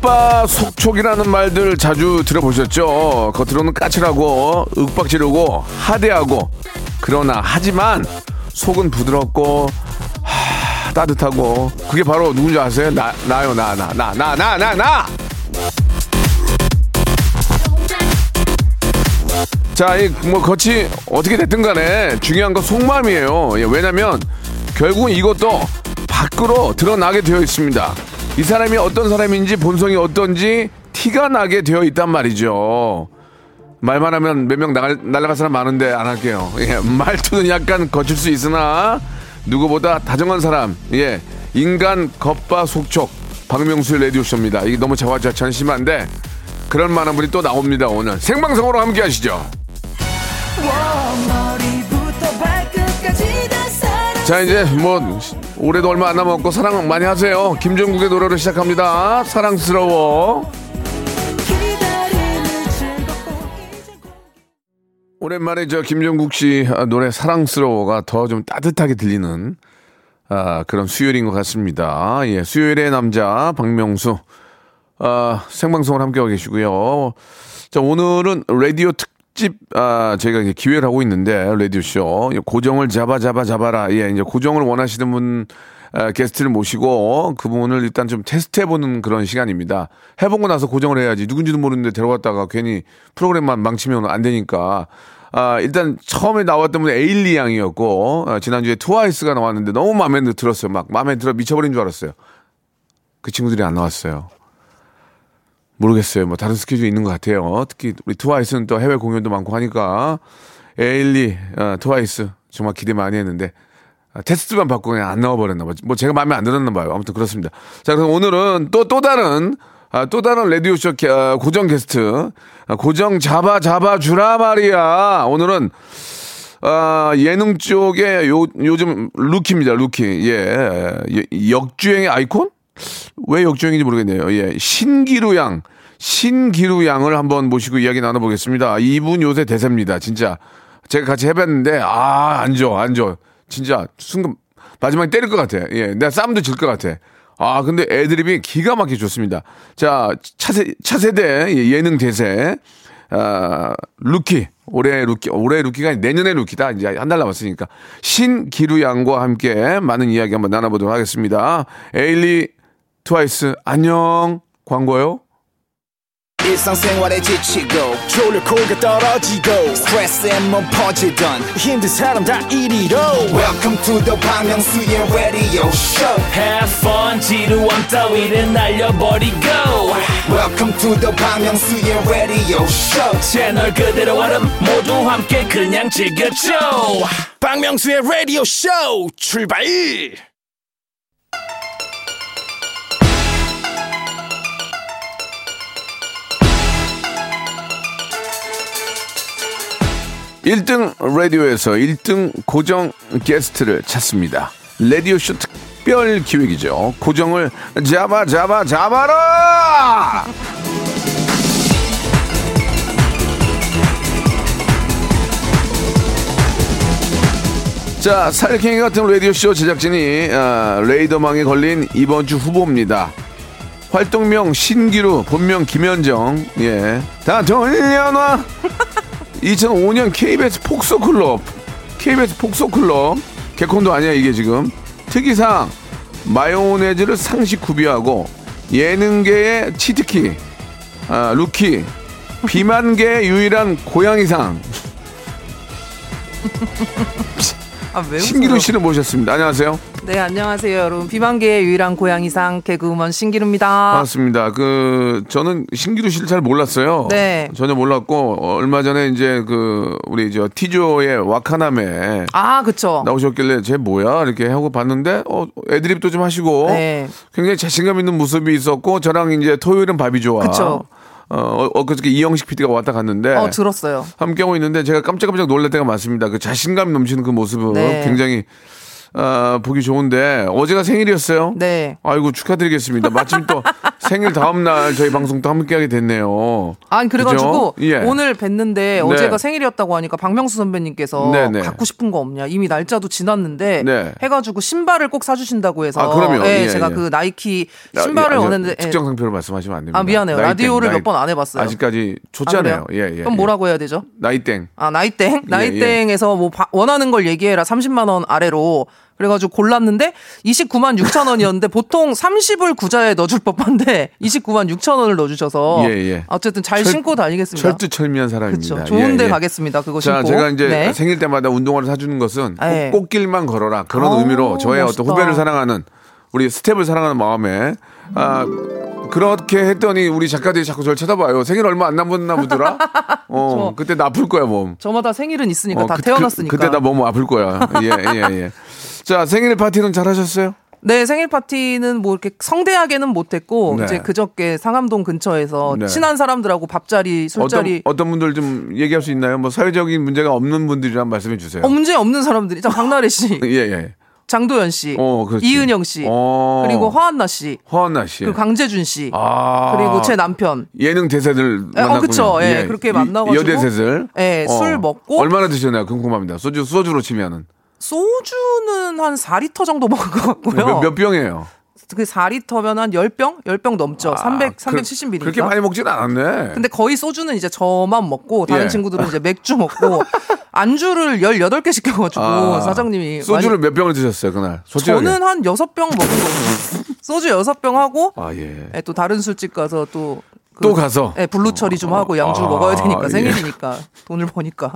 겉바속촉이라는 말들 자주 들어보셨죠? 겉으로는 까칠하고 윽박 지르고 하대하고 그러나 하지만 속은 부드럽고 하, 따뜻하고 그게 바로 누군지 아세요? 나 나요 나 나 나 나 나 나 나. 자, 이 뭐 겉이 어떻게 됐든 간에 중요한 건 속마음이에요. 예, 왜냐면 결국 이것도 밖으로 드러나게 되어 있습니다. 이 사람이 어떤 사람인지 본성이 어떤지 티가 나게 되어 있단 말이죠. 말만 하면 몇 명 날라갈 사람 많은데 안 할게요. 예, 말투는 약간 거칠 수 있으나 누구보다 다정한 사람, 예, 인간 겉바 속촉 박명수의 라디오쇼입니다. 이게 너무 자화자찬 심한데 그런 만한 분이 또 나옵니다. 오늘 생방송으로 함께 하시죠. 자 이제 뭐 올해도 얼마 안 남았고 사랑 많이 하세요. 김종국의 노래로 시작합니다. 사랑스러워. 오랜만에 저 김종국 씨 아, 노래 사랑스러워가 더 좀 따뜻하게 들리는 아, 그런 수요일인 것 같습니다. 예, 수요일의 남자 박명수 아, 생방송을 함께하고 계시고요. 자 오늘은 라디오 특 집 아, 저희가 이제 기회를 하고 있는데 라디오 쇼 고정을 잡아 잡아 잡아라. 예, 이제 고정을 원하시는 분 아, 게스트를 모시고 그분을 일단 좀 테스트해보는 그런 시간입니다. 해보고 나서 고정을 해야지 누군지도 모르는데 데려갔다가 괜히 프로그램만 망치면 안 되니까. 아, 일단 처음에 나왔던 분이 에일리 양이었고, 아, 지난주에 트와이스가 나왔는데 너무 마음에 들었어요. 막 마음에 들어 미쳐버린 줄 알았어요. 그 친구들이 안 나왔어요. 모르겠어요. 뭐 다른 스케줄이 있는 것 같아요. 특히 우리 트와이스는 또 해외 공연도 많고 하니까 에일리, 어, 트와이스 정말 기대 많이 했는데 아, 테스트만 받고 그냥 안 나와버렸나 봐. 뭐 제가 마음에 안 들었나 봐요. 아무튼 그렇습니다. 자, 그럼 오늘은 또, 또 다른, 아, 또 다른 라디오쇼 게- 아, 고정 게스트. 아, 고정 잡아, 잡아 주라 말이야. 오늘은, 아, 예능 쪽에 요, 요즘 루키입니다. 루키. 예. 예, 역주행의 아이콘? 왜 역주행인지 모르겠네요. 예. 신기루 양. 신기루 양을 한번 모시고 이야기 나눠보겠습니다. 이분 요새 대세입니다. 진짜. 제가 같이 해봤는데, 아, 안 좋아, 안 좋아. 진짜, 순간, 마지막에 때릴 것 같아. 예. 내가 싸움도 질 것 같아. 아, 근데 애드립이 기가 막히게 좋습니다. 자, 차세, 차세대 예, 예능 대세. 아, 루키. 올해 루키, 올해 루키가 내년에 루키다. 이제 한 달 남았으니까. 신기루 양과 함께 많은 이야기 한번 나눠보도록 하겠습니다. 에일리 트와이스, 안녕. 광고요? 일상생활에 지치고, 졸려 코가 떨어지고, 스트레스에 몸 퍼지던, 힘든 사람 다 이리로. welcome to the Bang Myung-soo's radio show Have fun 지루함 따위를 날려버리고 welcome to the Bang Myung-soo's radio show 채널 그대로 얼음 모두 함께 그냥 즐겨줘 박명수의 라디오 쇼 출발 일등 라디오에서 일등 고정 게스트를 찾습니다. 라디오 쇼 특별 기획이죠. 고정을 잡아 잡아 잡아라! 자, 살쾡이 같은 라디오쇼 제작진이 아, 레이더망에 걸린 이번 주 후보입니다. 활동명 신기루, 본명 김현정, 예. 다 돌려놔! 2005년 KBS 폭소클럽, KBS 폭소클럽, 개콘도 아니야, 이게 지금. 특이사항, 마요네즈를 상시 구비하고, 예능계의 치트키, 아, 루키, 비만계의 유일한 고양이상. 아, 왜 신기루? 씨를 모셨습니다. 안녕하세요. 네, 안녕하세요, 여러분. 비만계의 유일한 고양이상 개그우먼 신기루입니다. 반갑습니다. 그 저는 신기루 씨를 잘 몰랐어요. 네. 전혀 몰랐고 어, 얼마 전에 이제 그 우리 저 티조의 와카남에 아, 그쵸. 나오셨길래 쟤 뭐야 이렇게 하고 봤는데 어 애드립도 좀 하시고 네. 굉장히 자신감 있는 모습이 있었고 저랑 이제 토요일은 밥이 좋아. 그쵸. 어 엊그저께 이영식 PD가 왔다 갔는데 어, 들었어요. 함께 하고 있는데 제가 깜짝깜짝 놀랄 때가 많습니다. 그 자신감 넘치는 그 모습은 네. 굉장히 아, 보기 좋은데 어제가 생일이었어요. 네. 아이고 축하드리겠습니다. 마침 또 생일 다음 날 저희 방송 또 함께하게 됐네요. 아니, 그래가지고? 예. 오늘 뵀는데 어제가 생일이었다고 하니까 박명수 선배님께서 네, 네. 갖고 싶은 거 없냐. 이미 날짜도 지났는데 네. 해가지고 신발을 꼭 사주신다고 해서. 아, 그럼요. 네, 예, 제가 예. 그 나이키 아, 신발을 예, 아, 원했는데. 예. 특정 상표를 말씀하시면 안 됩니다. 아, 미안해요. 나이땡, 라디오를 몇 번 안 해봤어요. 아직까지 아, 좋잖아요. 그래요? 예, 예. 그럼 예. 뭐라고 해야 되죠? 나이땡. 아, 나이땡? 예, 나이땡에서 뭐 바- 원하는 걸 얘기해라. 30만 원 아래로. 그래가지고 골랐는데 29만 6천 원이었는데 보통 30을 구자에 넣어줄 법한데 29만 6천 원을 넣어주셔서 예, 예. 어쨌든 잘 철- 신고 다니겠습니다. 철두철미한 사람입니다. 그렇죠. 좋은데 예, 예. 가겠습니다. 그거 자, 신고. 제가 이제 네. 생일 때마다 운동화를 사주는 것은 꼭 네. 꽃길만 걸어라 그런 오, 의미로 저의 멋있다. 어떤 후배를 사랑하는 우리 스텝을 사랑하는 마음에 아 그렇게 했더니 우리 작가들이 자꾸 저를 쳐다봐요. 생일 얼마 안 남았나 보더라. 어, 그때 나 아플 거야 몸. 저마다 생일은 있으니까 어, 다 그, 태어났으니까. 그, 때나 몸 아플 거야. 예, 예, 예. 자, 생일 파티는 잘 하셨어요? 네, 생일 파티는 뭐 이렇게 성대하게는 못했고 네. 이제 그저께 상암동 근처에서 네. 친한 사람들하고 밥자리, 어떤, 술자리 어떤 분들 좀 얘기할 수 있나요? 뭐 사회적인 문제가 없는 분들이란 말씀해 주세요. 어, 문제 없는 사람들이 자 박나래 씨, 예, 예. 장도연 씨, 어. 이은영 씨, 어. 그리고 허한나 씨, 허한나 씨. 그리고 강재준 씨, 아. 그리고 제 남편. 예능 대세들 예, 어, 만났군요. 그쵸. 예, 그렇게 만나가지고. 여대세들. 어. 예, 술 먹고. 얼마나 드셨나요? 궁금합니다. 소주 소주로 치면은 소주는 한 4리터 정도 먹은 것 같고요. 몇, 몇 병이에요? 그 4리터면 한 10병? 10병 넘죠. 300, 그- 370ml. 그렇게 많이 먹진 않았네. 근데 거의 소주는 이제 저만 먹고 다른 예. 친구들은 이제 맥주 먹고 안주를 18개 시켜가지고 아, 사장님이 소주를 많이- 몇 병을 드셨어요 그날? 솔직하게. 저는 한 6병 먹은 거예요. 소주 6병 하고 아 예. 예, 또 다른 술집 가서 또 그- 또 가서? 예, 블루 처리 좀 하고 양주 아, 먹어야 되니까 예. 생일이니까 돈을 버니까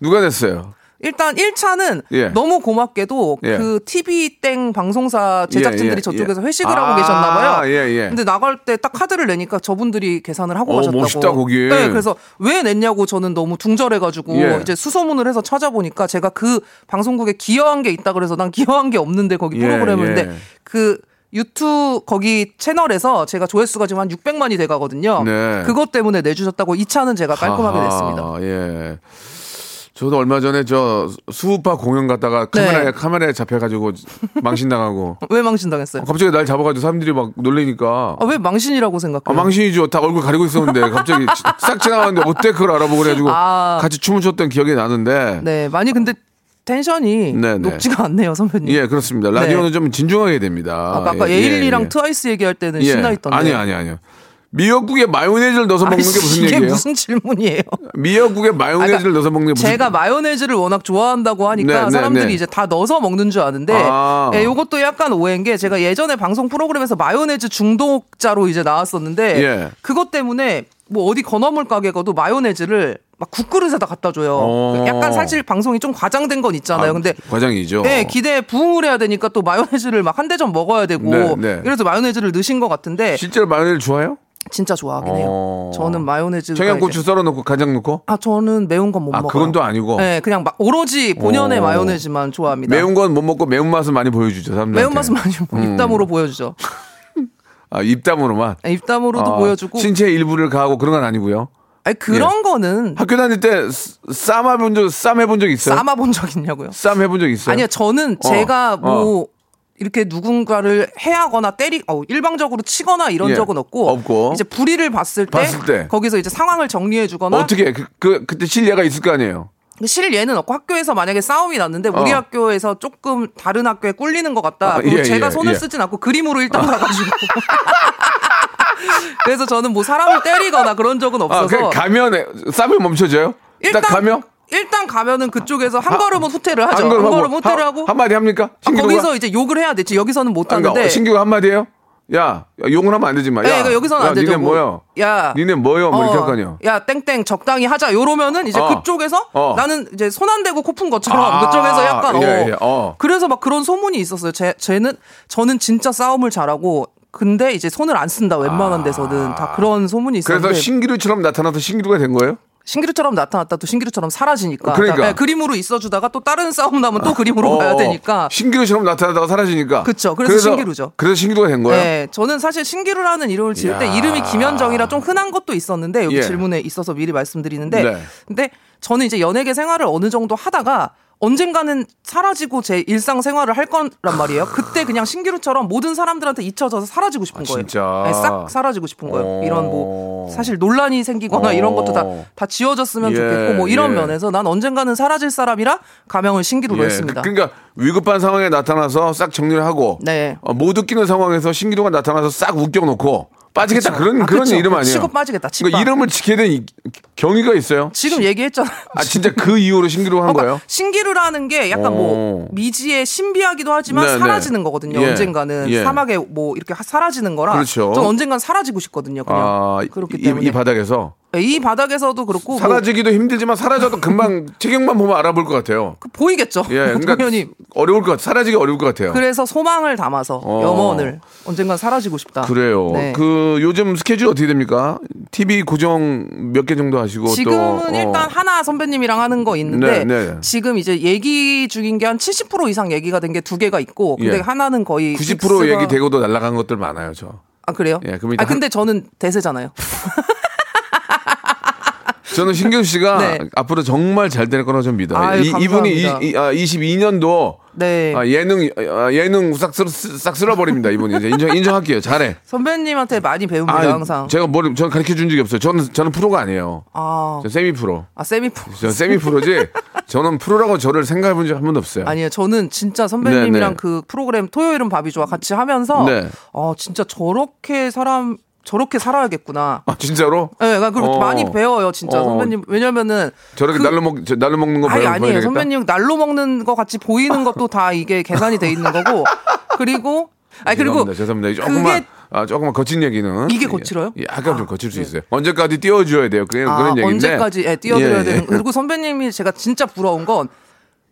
누가 냈어요? 일단 1차는 예. 너무 고맙게도 예. 그 TV 땡 방송사 제작진들이 예, 예, 저쪽에서 예. 회식을 아, 하고 계셨나 봐요. 예, 예. 근데 나갈 때 딱 카드를 내니까 저분들이 계산을 하고 어, 가셨다고. 멋있다, 거기. 네, 그래서 왜 냈냐고 저는 너무 둥절해 가지고 예. 이제 수소문을 해서 찾아보니까 제가 그 방송국에 기여한 게 있다 그래서 난 기여한 게 없는데 거기 예, 프로그램인데 예. 그 유튜브 거기 채널에서 제가 조회수가 지금 한 600만이 돼 가거든요. 네. 그것 때문에 내주셨다고 이 차는 제가 깔끔하게 냈습니다. 예. 저도 얼마 전에 저 수우파 공연 갔다가 카메라에 네. 카메라에 잡혀가지고 망신 당하고 왜 망신 당했어요? 갑자기 날 잡아가지고 사람들이 막 놀래니까 아, 왜 망신이라고 생각해요? 아, 망신이죠. 다 얼굴 가리고 있었는데 갑자기 싹 지나가는데 어때 그걸 알아보고 그래가지고 아. 같이 춤을 췄던 기억이 나는데 네, 많이 근데 텐션이 네, 네. 높지가 않네요, 선배님. 예 그렇습니다. 라디오는 좀 진중하게 됩니다. 아까, 아까 예, 에일리랑 예, 예. 트와이스 얘기할 때는 예. 신나 있던데. 아니 아니 아니요. 미역국에 마요네즈를 넣어서 먹는 게 무슨 이게 얘기예요? 무슨 질문이에요? 미역국에 마요네즈를 아, 그러니까 넣어서 먹는 게 무슨 제가 마요네즈를 워낙 좋아한다고 하니까 네, 네, 사람들이 네. 이제 다 넣어서 먹는 줄 아는데 아. 예, 요것도 약간 오해인 게 제가 예전에 방송 프로그램에서 마요네즈 중독자로 이제 나왔었는데 예. 그것 때문에 뭐 어디 건어물 가게 가도 마요네즈를 막 국그릇에다 갖다 줘요. 어. 약간 사실 방송이 좀 과장된 건 있잖아요. 아, 근데 과장이죠. 네, 기대에 부응을 해야 되니까 또 마요네즈를 막 한 대접 먹어야 되고 네, 네. 그래서 마요네즈를 넣으신 것 같은데 실제로 마요네즈 좋아요? 진짜 좋아하긴 해요. 어. 저는 마요네즈 청양고추 썰어 넣고 간장 넣고? 아 저는 매운 건 못 아, 먹어요. 그건 또 아니고? 네, 그냥 막 오로지 본연의 오. 마요네즈만 좋아합니다. 매운 건 못 먹고 매운맛을 많이 보여주죠. 사람들한테. 매운 맛은 많이 음. 입담으로 보여주죠. 아, 입담으로만. 네, 입담으로도 아, 보여주고. 신체의 일부를 가하고 그런 건 아니고요. 아니 그런 예. 거는 학교 다닐 때 쌈 해본 적, 쌈 해본 적 있어요? 싸마본 적 있냐고요? 쌈 해본 적 있어요? 아니요, 저는 어, 제가 뭐 어. 이렇게 누군가를 해하거나 때리, 어, 일방적으로 치거나 이런 예, 적은 없고, 없고. 이제 불의를 봤을 때, 봤을 때. 거기서 이제 상황을 정리해 주거나 어떻게, 그, 그, 그때 실례가 있을 거 아니에요? 실예는 없고 학교에서 만약에 싸움이 났는데 우리 어. 학교에서 조금 다른 학교에 꿀리는 것 같다. 아, 예, 제가 예, 손을 예. 쓰진 않고 그림으로 일단 가가지고. 그래서 저는 뭐 사람을 때리거나 그런 적은 아, 없어서 그냥 가면 쌈이 멈춰져요? 일단, 가면? 일단 가면은 그쪽에서 한 걸음은 후퇴를 하죠. 한 걸음 하고, 걸음 후퇴를 한- 하고 한마디 합니까? 아? 거기서 이제 욕을 해야 되지. 여기서는 못 아, 그러니까 하는데 신규가 한마디예요? 야, 야, 욕을 하면 안 되지만. 네, 야, 그러니까 여기서는 야, 안 되죠. 니네 뭐, 뭐요? 야. 니네 뭐요? 뭐 이렇게 어, 할거 아니야. 야, 땡땡 적당히 하자. 요러면은 이제 어. 그쪽에서 어. 나는 이제 손 안 대고 코푼 것처럼 아, 그쪽에서 약간 예, 어. 예, 어. 그래서 막 그런 소문이 있었어요. 제 쟤는 저는 진짜 싸움을 잘하고 근데 이제 손을 안 쓴다. 웬만한 데서는 다 그런 소문이 있었는데 그래서 신기루처럼 나타나서 신기루가 된 거예요? 신기루처럼 나타났다 또 신기루처럼 사라지니까 그러니까. 예, 그림으로 있어주다가 또 다른 싸움 나면 또 그림으로 어, 가야 되니까 신기루처럼 나타나다가 사라지니까. 그쵸. 그래서 신기루죠. 그래서 신기루가 된 거예요? 네, 저는 사실 신기루라는 이름을 지을 때. 이름이 김현정이라 좀 흔한 것도 있었는데 여기 예. 질문에 있어서 미리 말씀드리는데 네. 근데 저는 이제 연예계 생활을 어느 정도 하다가 언젠가는 사라지고 제 일상 생활을 할 거란 말이에요. 그때 그냥 신기루처럼 모든 사람들한테 잊혀져서 사라지고 싶은 아, 거예요. 진짜? 네, 싹 사라지고 싶은 거예요. 어. 이런 뭐 사실 논란이 생기거나 어. 이런 것도 다, 다 지워졌으면 예, 좋겠고 뭐 이런 예. 면에서 난 언젠가는 사라질 사람이라 가명을 신기루로 예, 했습니다. 그, 러니까 위급한 상황에 나타나서 싹 정리를 하고 네. 어, 못 웃기는 상황에서 신기루가 나타나서 싹 웃겨놓고 빠지겠다 그쵸. 그런 아, 그런 그쵸. 이름 아니에요? 치고 빠지겠다, 치고 그러니까 빠. 이름을 지켜야 되는 이- 경위가 있어요. 지금 얘기했잖아요. 아 진짜 그 이후로 신기루 한 그러니까 거예요? 신기루라는 게 약간 어. 뭐 미지의 신비하기도 하지만 네, 네. 사라지는 거거든요. 예. 언젠가는 예. 사막에 뭐 이렇게 하- 사라지는 거라. 그렇죠. 전 언젠간 사라지고 싶거든요. 그냥 아, 그렇기 이, 때문에 이 바닥에서 이 바닥에서도 그렇고 뭐 사라지기도 힘들지만 사라져도 금방 체격만 보면 알아볼 것 같아요. 그 보이겠죠. 예, 그러니까 당연히. 어려울 것 같, 사라지기 어려울 것 같아요. 그래서 소망을 담아서 어. 염원을 언젠간 사라지고 싶다. 그래요. 네. 그 요즘 스케줄 어떻게 됩니까? TV 고정 몇 개 정도 하시고 지금은 또 어. 일단 하나 선배님이랑 하는 거 있는데 네, 네. 지금 이제 얘기 중인 게 한 70% 이상 얘기가 된 게 두 개가 있고 근데 예. 하나는 거의 90% 픽스가- 얘기 되고도 날아간 것들 많아요, 저. 아 그래요? 예, 그럼 아 근데 저는 대세잖아요. 저는 신경 씨가 네. 앞으로 정말 잘 될 거라고 좀 믿어요. 아유, 이, 감사합니다. 이, 이, 아, 22년도 네. 아, 예능 아, 예능 싹, 쓸, 싹 쓸어버립니다 이분이 이제 인정 인정할게요 잘해. 선배님한테 많이 배웁니다 아, 항상. 제가 뭘 저는 가르쳐 준 적이 없어요. 저는 저는 프로가 아니에요. 아, 저 세미 프로. 아 세미프. 저 세미 프로지. 저는 프로라고 저를 생각해 본 적 한 번도 없어요. 아니요, 저는 진짜 선배님이랑 네, 네. 그 프로그램 토요일은 밥이 좋아 같이 하면서 네. 아 진짜 저렇게 사람 저렇게 살아야겠구나. 아, 진짜로? 네, 그러니까 어. 많이 배워요, 진짜 어. 선배님. 왜냐면은 저렇게 그- 날로 먹 저, 날로 먹는 거 아니 아니에요, 보여야겠다? 선배님 날로 먹는 거 같이 보이는 것도 다 이게 계산이 돼 있는 거고 그리고 아니 그리고 죄송합니다. 조금만 그게 아, 조금만 거친 얘기는 이게 거칠어요? 예, 약간 좀 거칠 수 있어요. 언제까지 띄워줘야 돼요. 그런 아, 그런 얘기인데. 언제까지 예, 띄워드려야 예, 예. 되는 그리고 선배님이 제가 진짜 부러운 건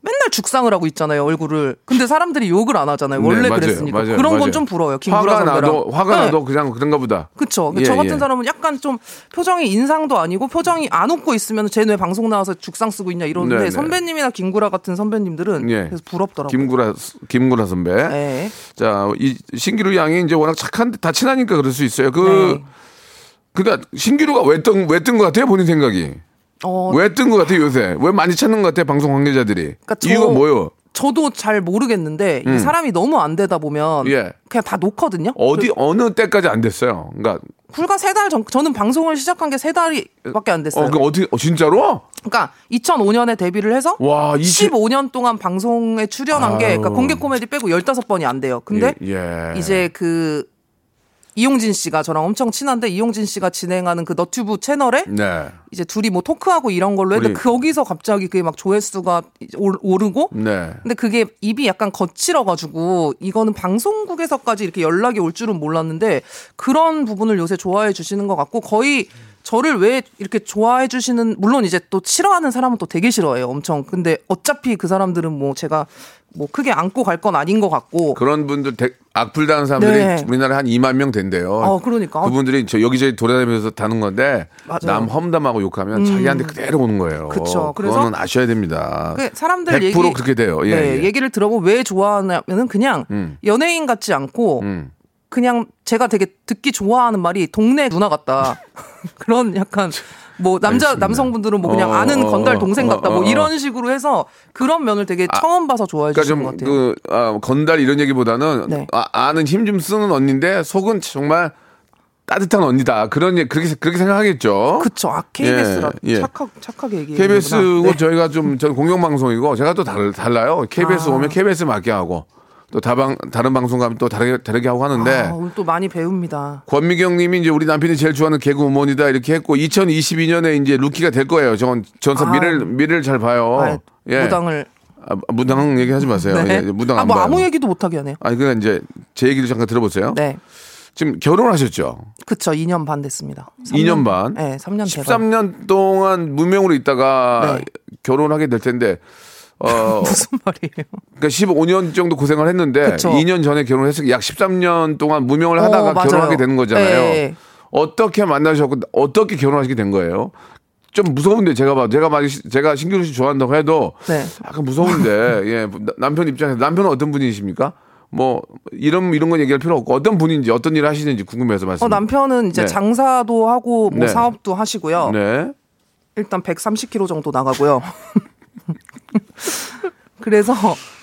맨날 죽상을 하고 있잖아요 얼굴을 근데 사람들이 욕을 안 하잖아요 원래 네, 맞아요, 그랬으니까 맞아요, 그런. 건 좀 부러워요 김구라 화가 선배랑 나도 화가 네. 나도 그냥 그런가 보다. 그쵸. 예, 저 같은 예. 사람은 약간 좀 표정이 인상도 아니고 표정이 안 웃고 있으면 쟤는 왜 방송 나와서 죽상 쓰고 있냐 이러는데 네, 네. 선배님이나 김구라 같은 선배님들은 예. 그래서 부럽더라고요. 김구라 김구라 선배. 네. 자, 이 신기루 양이 이제 워낙 착한데 다 친하니까 그럴 수 있어요. 그 네. 그러니까 신기루가 왜뜬왜뜬 것 같아요 본인 생각이 어, 왜 뜬 것 같아요 요새 왜 많이 찾는 것 같아요 방송 관계자들이 그러니까 저- 이유가 뭐요? 저도 잘 모르겠는데 이 사람이 너무 안 되다 보면 음. 예. 그냥 다 놓거든요. 어디 어느 때까지 안 됐어요. 그러니까 불과 세 달 전, 저는 방송을 시작한 게 세 달이밖에 안 됐어요. 어, 그 어떻게 어, 진짜로? 그러니까 2005년에 데뷔를 해서 와, 20 15년 동안 방송에 출연한 게 그러니까 아유. 공개 코미디 빼고 15번이 안 돼요. 근데 예, 예. 이제 그 이용진 씨가 저랑 엄청 친한데 이용진 씨가 진행하는 그 너튜브 채널에 네. 이제 둘이 뭐 토크하고 이런 걸로 했는데 우리- 거기서 갑자기 그게 막 조회수가 오르고 네. 근데 그게 입이 약간 거칠어 가지고 이거는 방송국에서까지 이렇게 연락이 올 줄은 몰랐는데 그런 부분을 요새 좋아해 주시는 것 같고 거의 저를 왜 이렇게 좋아해 주시는 물론 이제 또 싫어하는 사람은 또 되게 싫어해요 엄청 근데 어차피 그 사람들은 뭐 제가 뭐 크게 안고 갈 건 아닌 것 같고 그런 분들 대- 악플 다는 사람들이 네. 우리나라에 한 2만 명 된대요. 어, 그러니까. 그분들이 저 여기저기 돌아다니면서 다는 건데 맞아요. 음. 남 험담하고 욕하면 자기한테 그대로 오는 거예요. 그래서 그거는 아셔야 됩니다. 그 사람들 100% 얘기 그렇게 돼요. 예, 네, 예. 얘기를 들어보면 왜 좋아하냐면은 그냥 연예인 같지 않고 음. 그냥 제가 되게 듣기 좋아하는 말이 동네 누나 같다. 그런 약간 뭐 남자 알겠습니다. 남성분들은 뭐 그냥 어, 아는 어, 건달 어, 동생 어, 같다. 어, 뭐 어. 이런 식으로 해서 그런 면을 되게 처음 봐서 좋아해 그러니까 주시는 것좀 같아요. 그 아, 건달 이런 얘기보다는 네. 아, 는 힘 좀 쓰는 언니인데 속은 정말 따뜻한 언니다. 그런 얘- 그렇게 그렇게 생각하겠죠. 그쵸. 아, KBS라 예, 예. 착하, 착하게 얘기해. KBS고 저희가 좀 저는 공영 방송이고 제가 또 달, 달라요. KBS 아. 오면 KBS 맞게 하고 또 다방 다른 방송 가면 또 다르게 다르게 하고 하는데 아, 오늘 또 많이 배웁니다. 권미경 님이 이제 우리 남편이 제일 좋아하는 개그 우먼이다 이렇게 했고 2022년에 이제 루키가 될 거예요. 저건 전사 아. 미래를 미래를 잘 봐요. 아, 예. 무당을 아, 무당 얘기 하지 마세요. 네. 예, 무당 아, 안뭐 봐요. 아무 얘기도 못 하게 하네요. 아니 그냥 이제 제 얘기를 잠깐 들어보세요. 네. 지금 결혼하셨죠? 그쵸 2년 반 됐습니다. 2년 반? 네, 3년 대반. 13년 동안 무명으로 있다가 네. 결혼하게 될 텐데 어 무슨 말이에요? 그러니까 15년 정도 고생을 했는데 그쵸. 2년 전에 결혼했으니까 약 13년 동안 무명을 어, 하다가 맞아요. 결혼하게 되는 거잖아요. 네. 어떻게 만나셨고 어떻게 결혼하시게 된 거예요? 좀 무서운데 제가 봐 제가 많이 시- 제가 신규 씨 좋아한다고 해도 네. 약간 무서운데 예 나- 남편 입장에서 남편은 어떤 분이십니까? 뭐 이런 이런 건 얘기할 필요 없고 어떤 분인지 어떤 일을 하시는지 궁금해서 말씀. 어, 남편은 이제 네. 장사도 하고 뭐 네. 사업도 하시고요. 네. 일단 130kg 정도 나가고요. 그래서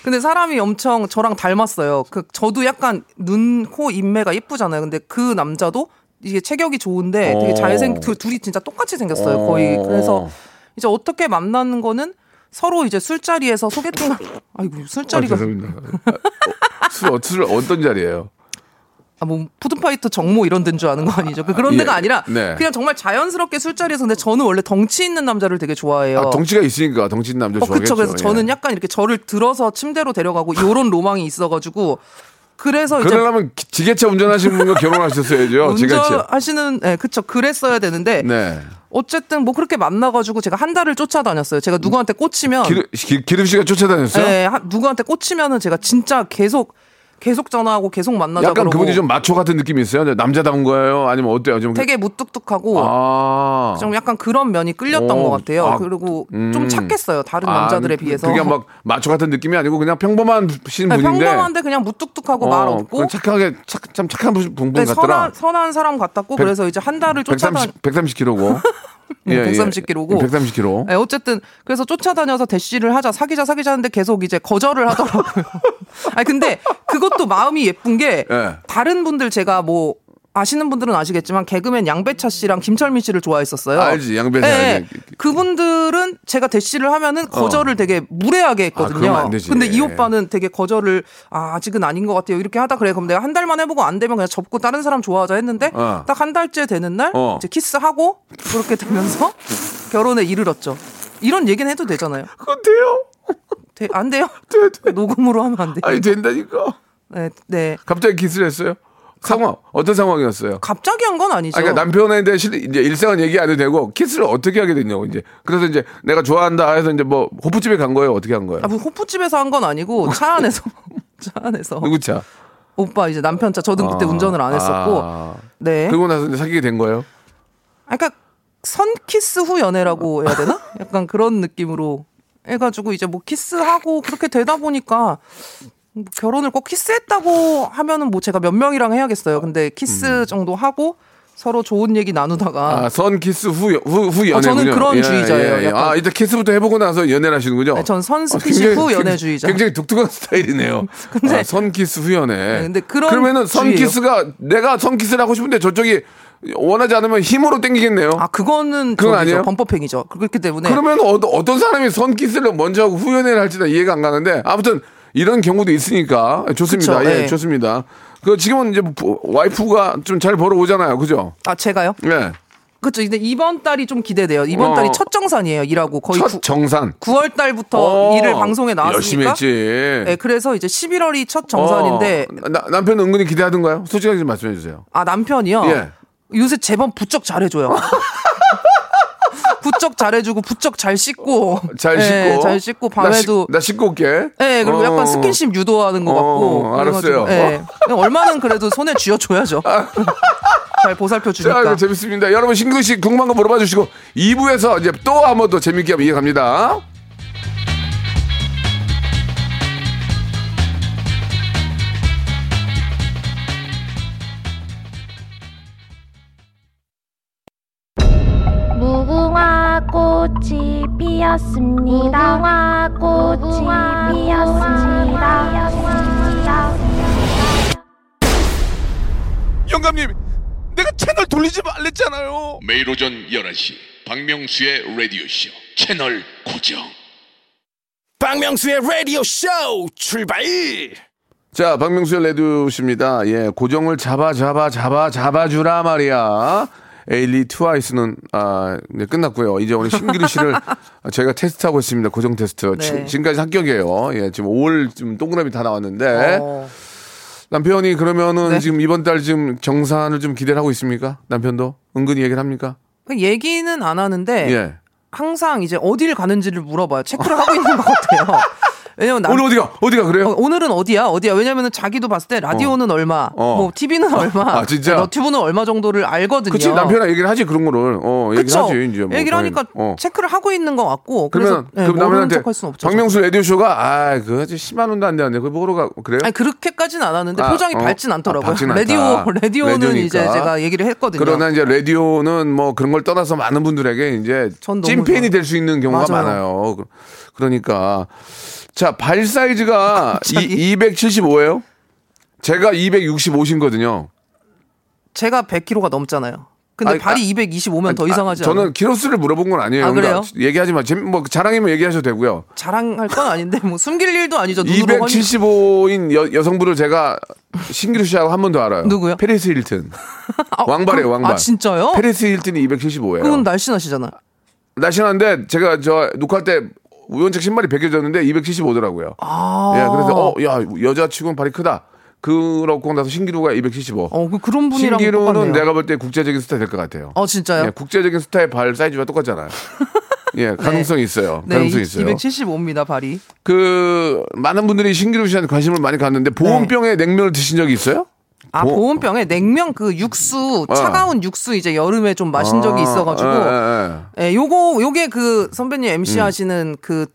근데 사람이 엄청 저랑 닮았어요. 그 저도 약간 눈, 코, 인매가 예쁘잖아요. 근데 그 남자도 이게 체격이 좋은데 되게 어. 잘생 그 둘이 진짜 똑같이 생겼어요. 거의 어. 그래서 이제 어떻게 만나는 거는 서로 이제 술자리에서 소개팅 아이고 아, 술자리가 죄송합니다. 어, 술, 어, 술 어떤 자리예요? 아, 뭐 푸드파이터 정모 이런 데인 줄 아는 거 아니죠? 그 그런 예. 데가 아니라 네. 그냥 정말 자연스럽게 술자리에서 근데 저는 원래 덩치 있는 남자를 되게 좋아해요. 아, 덩치가 있으니까 덩치 있는 남자 어, 좋아하겠죠. 그쵸. 그래서 예. 저는 약간 이렇게 저를 들어서 침대로 데려가고 요런 로망이 있어가지고 그래서 이제 그러려면 기- 지게차 운전하시는 분과 결혼하셨어야죠. 운전하시는 네, 그쵸. 그랬어야 되는데 네. 어쨌든 뭐 그렇게 만나가지고 제가 한 달을 쫓아다녔어요. 제가 누구한테 꽂히면 기, 기름 씨가 쫓아다녔어요? 네, 한- 누구한테 꽂히면은 제가 진짜 계속 계속 전화하고 계속 만나자 약간 그분이 좀 마초 같은 느낌이 있어요. 남자다운 거예요? 아니면 어때요? 좀 되게 무뚝뚝하고 아. 좀 약간 그런 면이 끌렸던 오, 것 같아요. 아, 그리고 음. 좀 착했어요. 다른 아, 남자들에 그- 비해서. 그게 막 마초 같은 느낌이 아니고 그냥 평범한 신 네, 분인데. 평범한데 그냥 무뚝뚝하고 어, 말 없고 착하게 착, 참 착한 분, 분 네, 같더라. 선한, 선한 사람 같았고 백- 그래서 이제 한 달을 쫓아다 130 130kg고. 예, 네, 130kg 고. 130kg. 네, 어쨌든 그래서 쫓아다녀서 대시를 하자 사귀자 사귀자 하는데 계속 이제 거절을 하더라고요. 아니 근데 그것도 마음이 예쁜 게 예. 다른 분들 제가 뭐 아시는 분들은 아시겠지만 개그맨 양배차 씨랑 김철민 씨를 좋아했었어요. 알지, 양배차 네. 그분들은 제가 대시를 하면은 거절을 되게 무례하게 아, 했거든요. 되지. 근데 이 오빠는 되게 거절을 아, 아직은 아닌 것 같아요. 이렇게 하다 그래. 그럼 내가 한 달만 해보고 안 되면 그냥 접고 다른 사람 좋아하자 했는데 어. 딱한 달째 되는 날 어. 이제 키스하고 그렇게 되면서 결혼에 이르렀죠. 이런 얘기는 해도 되잖아요. 그건 돼요? 돼- 안 돼요? 돼, 돼. 녹음으로 하면 안 돼요. 아니 된다니까. 네, 네. 갑자기 키스를 했어요? 상황 어떤 상황이었어요? 갑자기 한 건 아니죠. 아, 그러니까 남편한테 실, 이제 일상은 얘기 안 해도 되고 키스를 어떻게 하게 됐냐고 이제 그래서 이제 내가 좋아한다 해서 이제 뭐 호프집에 간 거예요 어떻게 한 거예요? 아, 뭐 호프집에서 한 건 아니고 차 안에서 차 안에서 누구 차? 오빠 이제 남편 차 저는 그때 아, 운전을 안 했었고 아. 네. 그러고 나서 이제 사귀게 된 거예요? 아, 그러니까 선키스 후 연애라고 해야 되나? 약간 그런 느낌으로 해가지고 이제 뭐 키스하고 그렇게 되다 보니까 뭐 결혼을 꼭 키스했다고 하면은 뭐 제가 몇 명이랑 해야겠어요. 근데 키스 정도 하고 서로 좋은 얘기 나누다가 아, 선 키스 후, 연- 후, 후 연애군요. 아, 저는 그런 주의자예요. 약간. 아, 일단 키스부터 해보고 나서 연애를 하시는군요. 네, 전선 아, 후 연애주의자. 굉장히 독특한 스타일이네요. 근데- 아, 선 키스 후 연애. 네, 근데 그런 그러면은 선. 키스가 내가 선 키스를 하고 싶은데 저쪽이 원하지 않으면 힘으로 땡기겠네요. 아 그거는 그건. 아니에요? 범법행위죠. 그렇기 때문에 그러면 어, 어떤 사람이 선 키스를 먼저 하고 후 연애를 할지는 이해가 안 가는데 아무튼 이런 경우도 있으니까 좋습니다. 그쵸, 예, 예. 좋습니다. 그 지금은 이제 부- 와이프가 좀 잘 벌어오잖아요. 그죠? 아 제가요? 예. 그렇죠. 근데 이번 달이 좀 기대돼요. 이번 어. 달이 첫 정산이에요. 일하고 거의 첫 정산. 9, 월 달부터 어, 일을 방송에 나왔으니까. 열심히 했지. 네, 그래서 이제 11월이 첫 정산인데 어, 나, 남편 은근히 기대하던가요? 솔직하게 좀 말씀해 주세요. 아 남편이요. 예. 요새 제법 부쩍 잘해줘요. 부쩍 잘해주고 부쩍 잘 씻고 잘 예, 씻고. 잘 씻고 나, 씻- 밤에도 나 씻 고 올게. 네, 그리고 어. 약간 스킨십 유도하는 것 같고. 어, 알았어요. 그래가지고, 예. 그냥 얼마는 그래도 손에 쥐어줘야죠. 잘 보살펴 자, 주니까. 이거 재밌습니다. 여러분 신규 씨 궁금한 거 물어봐 주시고 2부에서 이제 또 한번 더 재밌게 한번 이어갑니다. 피었습니다. 무궁화 꽃이 피었습니다. 영감님, 내가 채널 돌리지 말랬잖아요. 매일 오전 11시 박명수의 라디오 쇼 채널 고정 박명수의 라디오 쇼 출발 자, 박명수의 레드십니다. 예, 고정을 잡아, 잡아, 잡아, 잡아주라 말이야. 에일리 트와이스는, 아, 네, 끝났고요. 이제 오늘 신기루 씨를 저희가 테스트하고 있습니다. 고정 테스트. 네. 지, 금까지 합격이에요. 예, 지금 5월 좀 동그라미 다 나왔는데. 어, 남편이 그러면은 네. 지금 이번 달 지금 정산을 좀 기대를 하고 있습니까? 남편도 은근히 얘기를 합니까? 그 얘기는 안 하는데 예. 항상 이제 어디를 가는지를 물어봐요. 체크를 하고 있는 것 같아요. 왜냐면 남, 오늘 어디가 어디가 그래요? 어, 오늘은 어디야? 어디야? 왜냐면은 자기도 봤을 때 라디오는 얼마, 어. 뭐 TV는 얼마, 아, 진짜? 너튜브는 얼마 정도를 알거든요. 그치 남편이랑 얘기를 하지 그런 거를 어 얘기를? 하지 이제 뭐 얘기를. 하니까 어. 체크를 하고 있는 것 같고 그러면 그래서 네, 그 모르는 남편한테. 박명수 라디오 쇼가 아 그거 10만 원도 안 되는데 그거 보러 가 그래요? 아니 그렇게까지는 안 하는데 아, 표정이 어? 밝진 않더라고요. 아, 밝진 않다. 라디오 라디오는 라디오니까. 이제 제가 얘기를 했거든요. 그러나 이제 라디오는 뭐 그런 걸 떠나서 많은 분들에게 이제 찐팬이. 될 수 있는 경우가 맞아요. 많아요. 그- 그러니까 자 발 사이즈가 갑자기? 275예요? 제가 265신거든요. 제가 100kg가 넘잖아요. 근데 아니, 발이 225면 더 이상하지 저는 않아요? 키로수를 물어본 건 아니에요. 아, 그래요? 그러니까 얘기하지 마. 뭐 자랑이면 얘기하셔도 되고요. 자랑할 건 아닌데 뭐 숨길 일도 아니죠. 눈으로 확인- 275인 여, 여성분을 제가 신기루 씨하고 한 번 더 알아요. 누구요? 패리스 힐튼. 아, 왕발이에요, 그- 왕발. 아 진짜요? 패리스 힐튼이 275예요. 그건 날씬하시잖아. 날씬한데 제가 저 녹화할 때 우연찮게 신발이 벗겨졌는데 275더라고요. 아. 예, 그래서 어, 야 여자 치고는 발이 크다. 그렇고 나서 신기루가 275. 어, 그 그런 분이랑 신기루는 똑같네요. 내가 볼 때 국제적인 스타 될 것 같아요. 어 진짜요? 예, 국제적인 스타의 발 사이즈와 똑같잖아요. 예, 가능성이 있어요. 네, 가능성이 있어요. 275입니다 발이. 그 많은 분들이 신기루 씨한테 관심을 많이 갖는데 보온병에 냉면을 드신 적이 있어요? 아 보- 보온병에 냉면 그 육수 어. 차가운 육수 이제 여름에 좀 마신 적이 아, 있어가지고 예, 예, 예. 예, 요거 요게 그 선배님 음. MC 하시는 그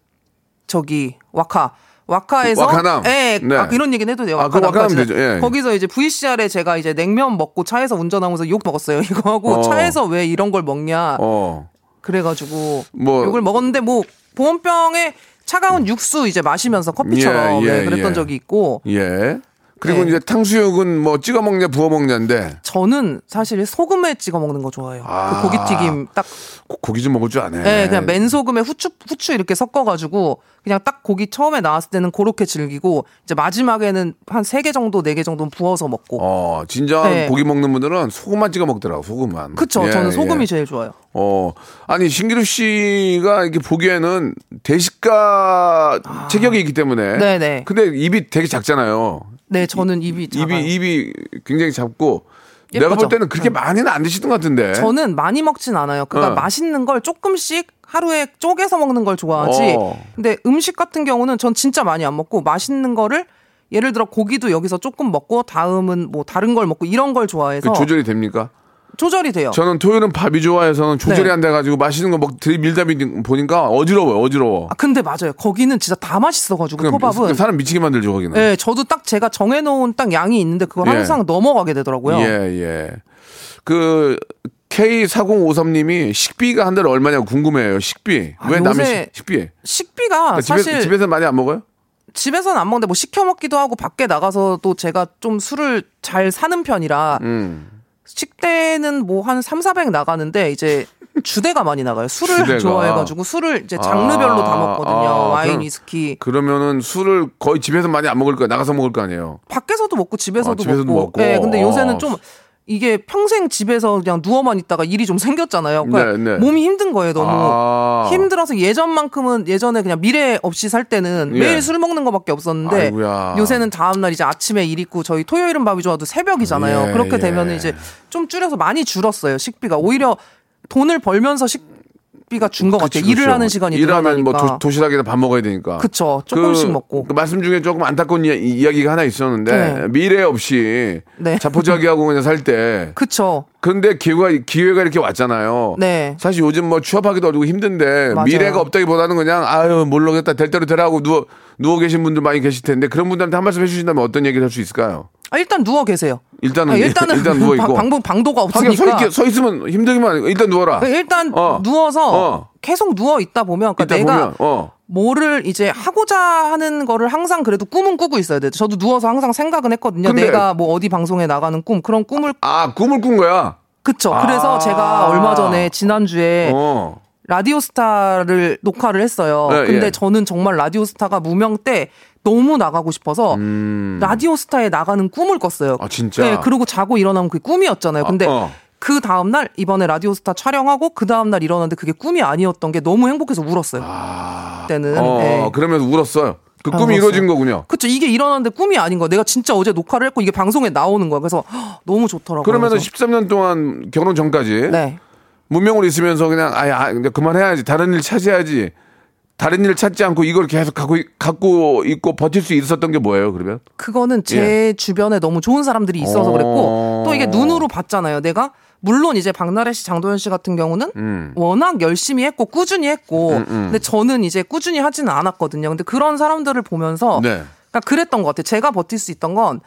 저기 와카 와카에서 와카남. 예, 네. 아, 이런 얘기는 해도 돼요. 아, 와카남. 되죠. 예. 거기서 이제 VCR에 제가 이제 냉면 먹고 차에서 운전하면서 욕 먹었어요. 이거 하고 어. 차에서 왜 이런 걸 먹냐. 어. 그래가지고 뭐- 욕을 먹었는데 뭐 보온병에 차가운 육수 이제 마시면서 커피처럼 예, 예, 네, 그랬던 예. 적이 있고 예. 그리고 네. 이제 탕수육은 뭐 찍어 먹냐 부어 먹냐인데 저는 사실 소금에 찍어 먹는 거 좋아해요. 아. 그 고기튀김 딱 고- 고기 좀 먹을 줄 아네. 네, 그냥 맨소금에 후추 후추 이렇게 섞어가지고 그냥 딱 고기 처음에 나왔을 때는 그렇게 즐기고 이제 마지막에는 한 세 개 정도 네 개 정도 부어서 먹고. 어, 진짜 네. 고기 먹는 분들은 소금만 찍어 먹더라고, 소금만. 그쵸. 예, 저는 소금이 예. 제일 좋아요. 어, 아니, 신기루 씨가 이렇게 보기에는 대식가 체격이 있기 때문에. 아. 네네. 근데 입이 되게 작잖아요. 네, 저는 입이 작아요. 입이, 입이 굉장히 작고. 예쁘죠? 내가 볼 때는 그렇게 많이는 안 드시던 것 같은데. 저는 많이 먹진 않아요. 그러니까 어. 맛있는 걸 조금씩 하루에 쪼개서 먹는 걸 좋아하지. 어. 근데 음식 같은 경우는 전 진짜 많이 안 먹고 맛있는 거를 예를 들어 고기도 여기서 조금 먹고 다음은 뭐 다른 걸 먹고 이런 걸그 좋아해서 조절이 됩니까? 조절이 돼요. 저는 토요일은 밥이 좋아해서는 조절이 네. 안 돼가지고 맛있는 거 먹, 들이밀다 보니까 어지러워요, 어지러워. 아, 근데 맞아요. 거기는 진짜 다 맛있어가지고 토밥은. 사람 미치게 만들죠, 거기는. 네, 저도 딱 제가 정해놓은 딱 양이 있는데 그걸 예. 항상 넘어가게 되더라고요. 예, 예. 그 K4053님이 식비가 한 달에 얼마냐고 궁금해요. 식비. 아, 왜 남의 식, 식비? 식비가 집에, 사실 집에서 많이 안 먹어요? 집에서는 안 먹는데 뭐 시켜 먹기도 하고 밖에 나가서도 제가 좀 술을 잘 사는 편이라 음. 식대는 뭐 한 3, 400 나가는데 이제 주대가 많이 나가요. 술을 주대가. 좋아해가지고 술을 이제 장르별로 아, 다 먹거든요. 아, 와인, 그럼- 위스키. 그러면은 술을 거의 집에서 많이 안 먹을 거야. 나가서 먹을 거 아니에요. 밖에서도 먹고 집에서도, 아, 집에서도 먹고. 먹고. 네, 근데 요새는 어. 좀 이게 평생 집에서 그냥 누워만 있다가 일이 좀 생겼잖아요. 그러니까 네, 네. 몸이 힘든 거예요, 너무. 아. 힘들어서 예전만큼은 예전에 그냥 미래 없이 살 때는 예. 매일 술 먹는 거밖에 없었는데 아이고야. 요새는 다음 날 이제 아침에 일 있고 저희 토요일은 밥이 좋아도 새벽이잖아요. 예, 그렇게 예. 되면 이제 좀 줄여서 많이 줄었어요, 식비가. 오히려 돈을 벌면서 식 비가 준 것 같아요. 일을 하는 시간이 일하면 뭐. 도, 시락이나 밥 먹어야 되니까. 그쵸. 조금씩 먹고. 그 말씀 중에 조금 안타까운 이야, 이야기가 하나 있었는데 네. 미래 없이 네. 자포자기하고 그냥 살 때 그쵸. 근데 기회가 기회가 이렇게 왔잖아요. 네. 사실 요즘 뭐 취업하기도 어렵고 힘든데 맞아요. 미래가 없다기보다는 그냥 아유 모르겠다 될 대로 되라고 누워 누워 계신 분들 많이 계실 텐데 그런 분들한테 한 말씀 해주신다면 어떤 얘기를 할 수 있을까요? 아, 일단 누워 계세요. 일단은 아, 일단은 일단 누워 있고 방, 방, 방도가 하긴 서, 없으니까. 있, 서 있 으면 힘들기만 일단 누워라. 일단 어. 누워서 어. 계속 누워 있다 보면 그러니까 내가 보면 어 뭐를 이제 하고자 하는 거를 항상 그래도 꿈은 꾸고 있어야 돼요. 저도 누워서 항상 생각은 했거든요. 내가 뭐 어디 방송에 나가는 꿈 그런 꿈을 아 꿈을 꾼 거야. 그쵸. 아. 그래서 제가 얼마 전에 지난주에 어. 라디오 스타를 녹화를 했어요. 네, 근데 예. 저는 정말 라디오 스타가 무명 때 너무 나가고 싶어서 라디오 스타에 나가는 꿈을 꿨어요. 음. 아, 진짜? 네, 그리고 자고 일어나면 그게 꿈이었잖아요. 근데 어. 그 다음 날 이번에 라디오 스타 촬영하고 그 다음 날 일어났는데 그게 꿈이 아니었던 게 너무 행복해서 울었어요. 그때는. 어 네. 그러면서 울었어요. 그 꿈이 알았어요. 이루어진 거군요. 그쵸 이게 일어났는데 꿈이 아닌 거야. 내가 진짜 어제 녹화를 했고 이게 방송에 나오는 거야. 그래서 헉, 너무 좋더라고요. 그러면은 그래서. 13년 동안 결혼 전까지 네. 문명으로 있으면서 그냥 아야 아, 그만해야지 다른 일 찾아야지 다른 일을 찾지 않고 이걸 계속 갖고 있- 갖고 있고 버틸 수 있었던 게 뭐예요 그러면? 그거는 제 주변에 너무 좋은 사람들이 있어서 어. 그랬고 또 이게 눈으로 봤잖아요. 내가 물론 이제 박나래 씨, 장도연 씨 같은 경우는 음. 워낙 열심히 했고 꾸준히 했고 근데 저는 이제 꾸준히 하지는 않았거든요. 근데 그런 사람들을 보면서 네. 그러니까 그랬던 것 같아요. 제가 버틸 수 있던 건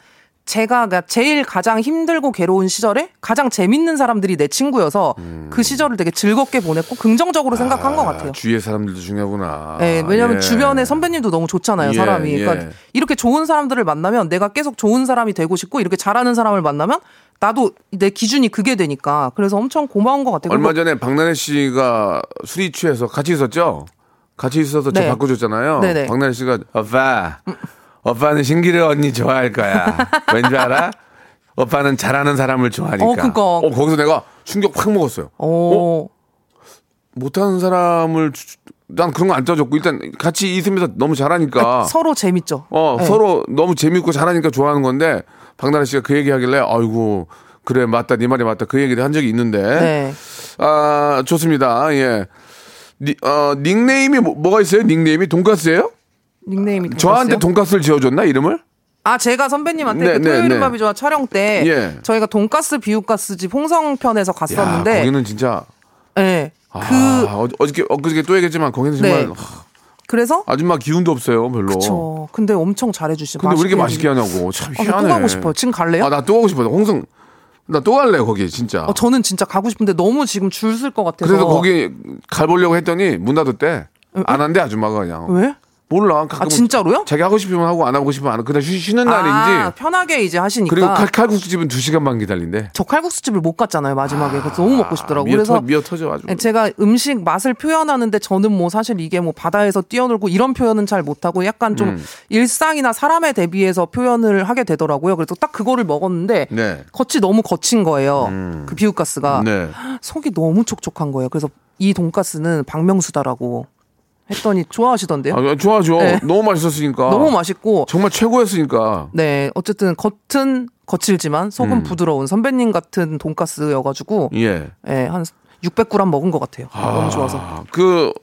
제가 그러니까 제일 가장 힘들고 괴로운 시절에 가장 재밌는 사람들이 내 친구여서 그 시절을 되게 즐겁게 보냈고 긍정적으로 생각한 것 같아요. 음. 아, 주위의 사람들도 중요하구나. 네, 왜냐하면 예. 주변에 선배님도 너무 좋잖아요, 예, 사람이. 예. 그러니까 이렇게 좋은 사람들을 만나면 내가 계속 좋은 사람이 되고 싶고 이렇게 잘하는 사람을 만나면 나도 내 기준이 그게 되니까 그래서 엄청 고마운 것 같아요. 얼마 전에 박나래 씨가 술이 취해서 같이 있었죠? 같이 있어서 저 네. 바꿔줬잖아요. 네네. 박나래 씨가 오빠, 오빠는 신기루 언니 좋아할 거야. 왠지 알아? 오빠는 잘하는 사람을 좋아하니까. 어, 그거. 어, 거기서 내가 충격 확 먹었어요. 어, 못하는 사람을 주- 난 그런 거안 따졌고 일단 같이 있으면서 너무 잘하니까 서로 재밌죠. 어 네. 서로 너무 재밌고 잘하니까 좋아하는 건데 박나래 씨가 그 얘기하길래 아이고 그래 맞다 네 말이 맞다 그 얘기를 한 적이 있는데 네. 아 좋습니다 예 니, 어, 닉네임이 뭐, 가 있어요 닉네임이 돈가스예요? 닉네임이 저한테 돈가스요? 돈가스를 지어줬나 이름을? 아 제가 선배님한테 네, 그 네, 토요일은 네. 밥이 좋아 촬영 때 예. 저희가 돈가스 비우가스집 홍성편에서 야 갔었는데 거기는 진짜 네. 아, 그 어, 어저께 엊그저께 또 얘기했지만 거기는 정말 네. 하, 그래서 아줌마 기운도 없어요 별로 저 근데 엄청 잘해주시고 근데 왜 이렇게 맛있게 하냐고 참 아, 희한해 또 가고 싶어요. 지금 갈래요? 아 나 또 가고 싶어요 홍성 나 또 갈래 거기 진짜 어, 저는 진짜 가고 싶은데 너무 지금 줄 쓸 것 같아서. 그래서 거기 가보려고 했더니 문 닫았대. 안 한대 아줌마가 그냥. 왜? 몰라. 아 진짜로요? 자기 하고 싶으면 하고 안 하고 싶으면 안 하고 그냥 쉬, 는 아, 날인지. 편하게 이제 하시니까. 그리고 칼, 칼국수 집은 2 시간만 기다린대. 저 칼국수 집을 못 갔잖아요 마지막에. 그래서 너무 먹고 싶더라고. 요 미어, 그래서 터, 미어 터져 아주. 제가 음식 맛을 표현하는데 저는 뭐 사실 이게 뭐 바다에서 뛰어놀고 이런 표현은 잘 못하고 약간 좀 음. 일상이나 사람에 대비해서 표현을 하게 되더라고요. 그래서 딱 그거를 먹었는데 네. 겉이 너무 거친 거예요. 그 비우가스가 네. 속이 너무 촉촉한 거예요. 그래서 이 돈가스는 박명수다라고 했더니 좋아하시던데요. 아, 좋아죠. 네. 너무 맛있었으니까. 너무 맛있고 정말 최고였으니까. 네, 어쨌든 겉은 거칠지만 속은 부드러운 선배님 같은 돈가스여가지고 예. 예, 한 600g 먹은 것 같아요. 너무 좋아서. 아, 그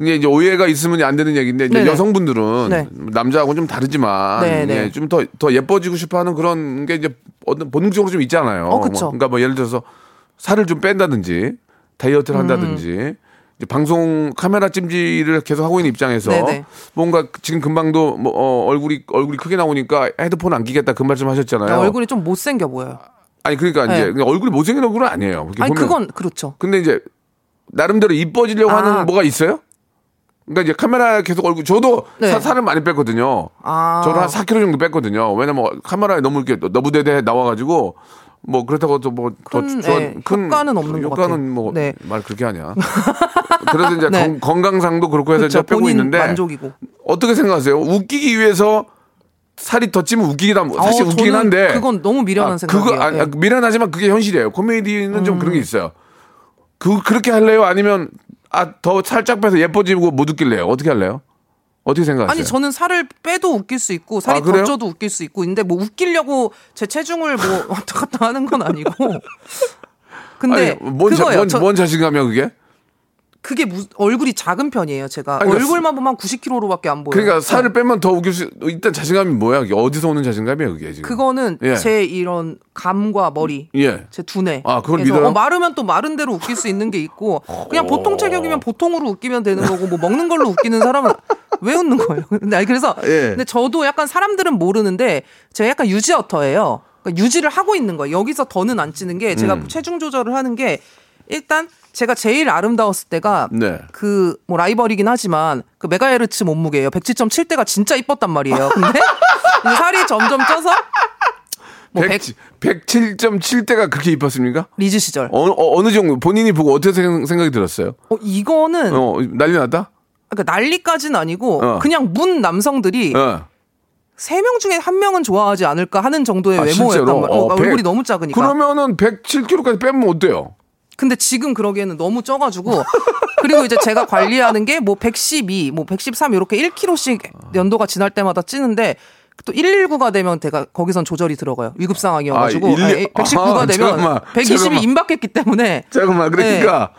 이게 이제 오해가 있으면 안 되는 얘기인데 이제 네네. 여성분들은 네. 남자하고는 좀 다르지만 네네. 예, 좀더 더 예뻐지고 싶어하는 그런 게 이제 어떤 본능적으로 좀 있잖아요. 어, 그쵸. 뭐, 그러니까 뭐 예를 들어서 살을 좀 뺀다든지 다이어트를 한다든지 이제 방송 카메라 찜질을 계속 하고 있는 입장에서 네네. 뭔가 지금 금방도 뭐 어, 얼굴이 얼굴이 크게 나오니까 헤드폰 안 끼겠다 그 말씀 하셨잖아요. 얼굴이 좀 못생겨 보여요. 아니 그러니까 네. 이제 얼굴이 못생긴 얼굴은 아니에요. 아니. 그건 그렇죠. 근데 이제 나름대로 이뻐지려고 아. 하는 뭐가 있어요? 그러니까 이제 카메라 계속 얼굴 저도 네. 사- 살을 많이 뺐거든요. 아. 저도 한 4kg 정도 뺐거든요. 왜냐면 카메라에 너무 이렇게 너부대대 나와가지고 뭐 그렇다고 또뭐더 큰, 예, 효과는 없는 것 효과는 같아요. 뭐 네. 말 그렇게 하냐. 그래서 이제 네. 건, 건강상도 그렇고 해서 이제 그렇죠. 빼고 있는데 만족이고. 어떻게 생각하세요? 웃기기 위해서 살이 더 찌면 웃기긴 한 사실 어, 웃기긴 한데 그건 너무 미련한 아, 생각이에요. 그거 아, 예. 아, 미련하지만 그게 현실이에요. 코미디는 좀 그런 게 있어요. 그 그렇게 할래요? 아니면 아 더 살짝 빼서 예뻐지고 못 웃길래요? 어떻게 할래요? 어떻게 생각하세요? 아니 저는 살을 빼도 웃길 수 있고 살이 아, 그래요? 더 쪄도 웃길 수 있고 근데 뭐 웃기려고 제 체중을 뭐 왔다 갔다 하는 건 아니고 근데 아니, 뭔, 자, 그거예요. 뭔, 저- 뭔 자신감이야 그게? 그게 무, 얼굴이 작은 편이에요. 제가 아니, 그러니까 얼굴만 보면 90kg로밖에 안 보여요. 그러니까 살을 빼면 더 웃길 수 일단 자신감이 뭐야? 어디서 오는 자신감이야 그게 지금? 그거는 예. 제 이런 감과 머리, 예. 제 두뇌. 아, 그걸 믿어요? 어, 마르면 또 마른 대로 웃길 수 있는 게 있고 그냥 보통 체격이면 보통으로 웃기면 되는 거고 뭐 먹는 걸로 웃기는 사람은 왜 웃는 거예요? 근데 아니, 그래서 예. 근데 저도 약간 사람들은 모르는데 제가 약간 유지어터예요. 그러니까 유지를 하고 있는 거예요. 여기서 더는 안 찌는 게 제가 음. 체중 조절을 하는 게 일단 제가 제일 아름다웠을 때가 네. 그뭐 라이벌이긴 하지만 그 메가헤르츠 몸무게예요. 107.7대가 진짜 이뻤단 말이에요. 근데 살이 점점 쪄서 뭐 100, 107.7대가 그렇게 이뻤습니까? 리즈 시절. 어느 어, 어느 정도 본인이 보고 어떻게 생- 생각이 들었어요? 어, 이거는 어 난리 났다? 그러니까 난리까지는 아니고 어. 그냥 문 남성들이 어. 세명 중에 한 명은 좋아하지 않을까 하는 정도의 아, 외모였단? 말이에요. 어, 어, 얼굴이 백- 너무 작으니까. 그러면은 107kg까지 빼면 어때요? 근데 지금 그러기에는 너무 쪄가지고 그리고 이제 제가 관리하는 게 뭐 112, 뭐 113 이렇게 1kg씩 연도가 지날 때마다 찌는데 또 119가 되면 제가 거기선 조절이 들어가요. 위급 상황이어가지고 아, 119 119가 아, 되면 잠깐만, 120이 잠깐만. 임박했기 때문에 잠깐만, 그러니까.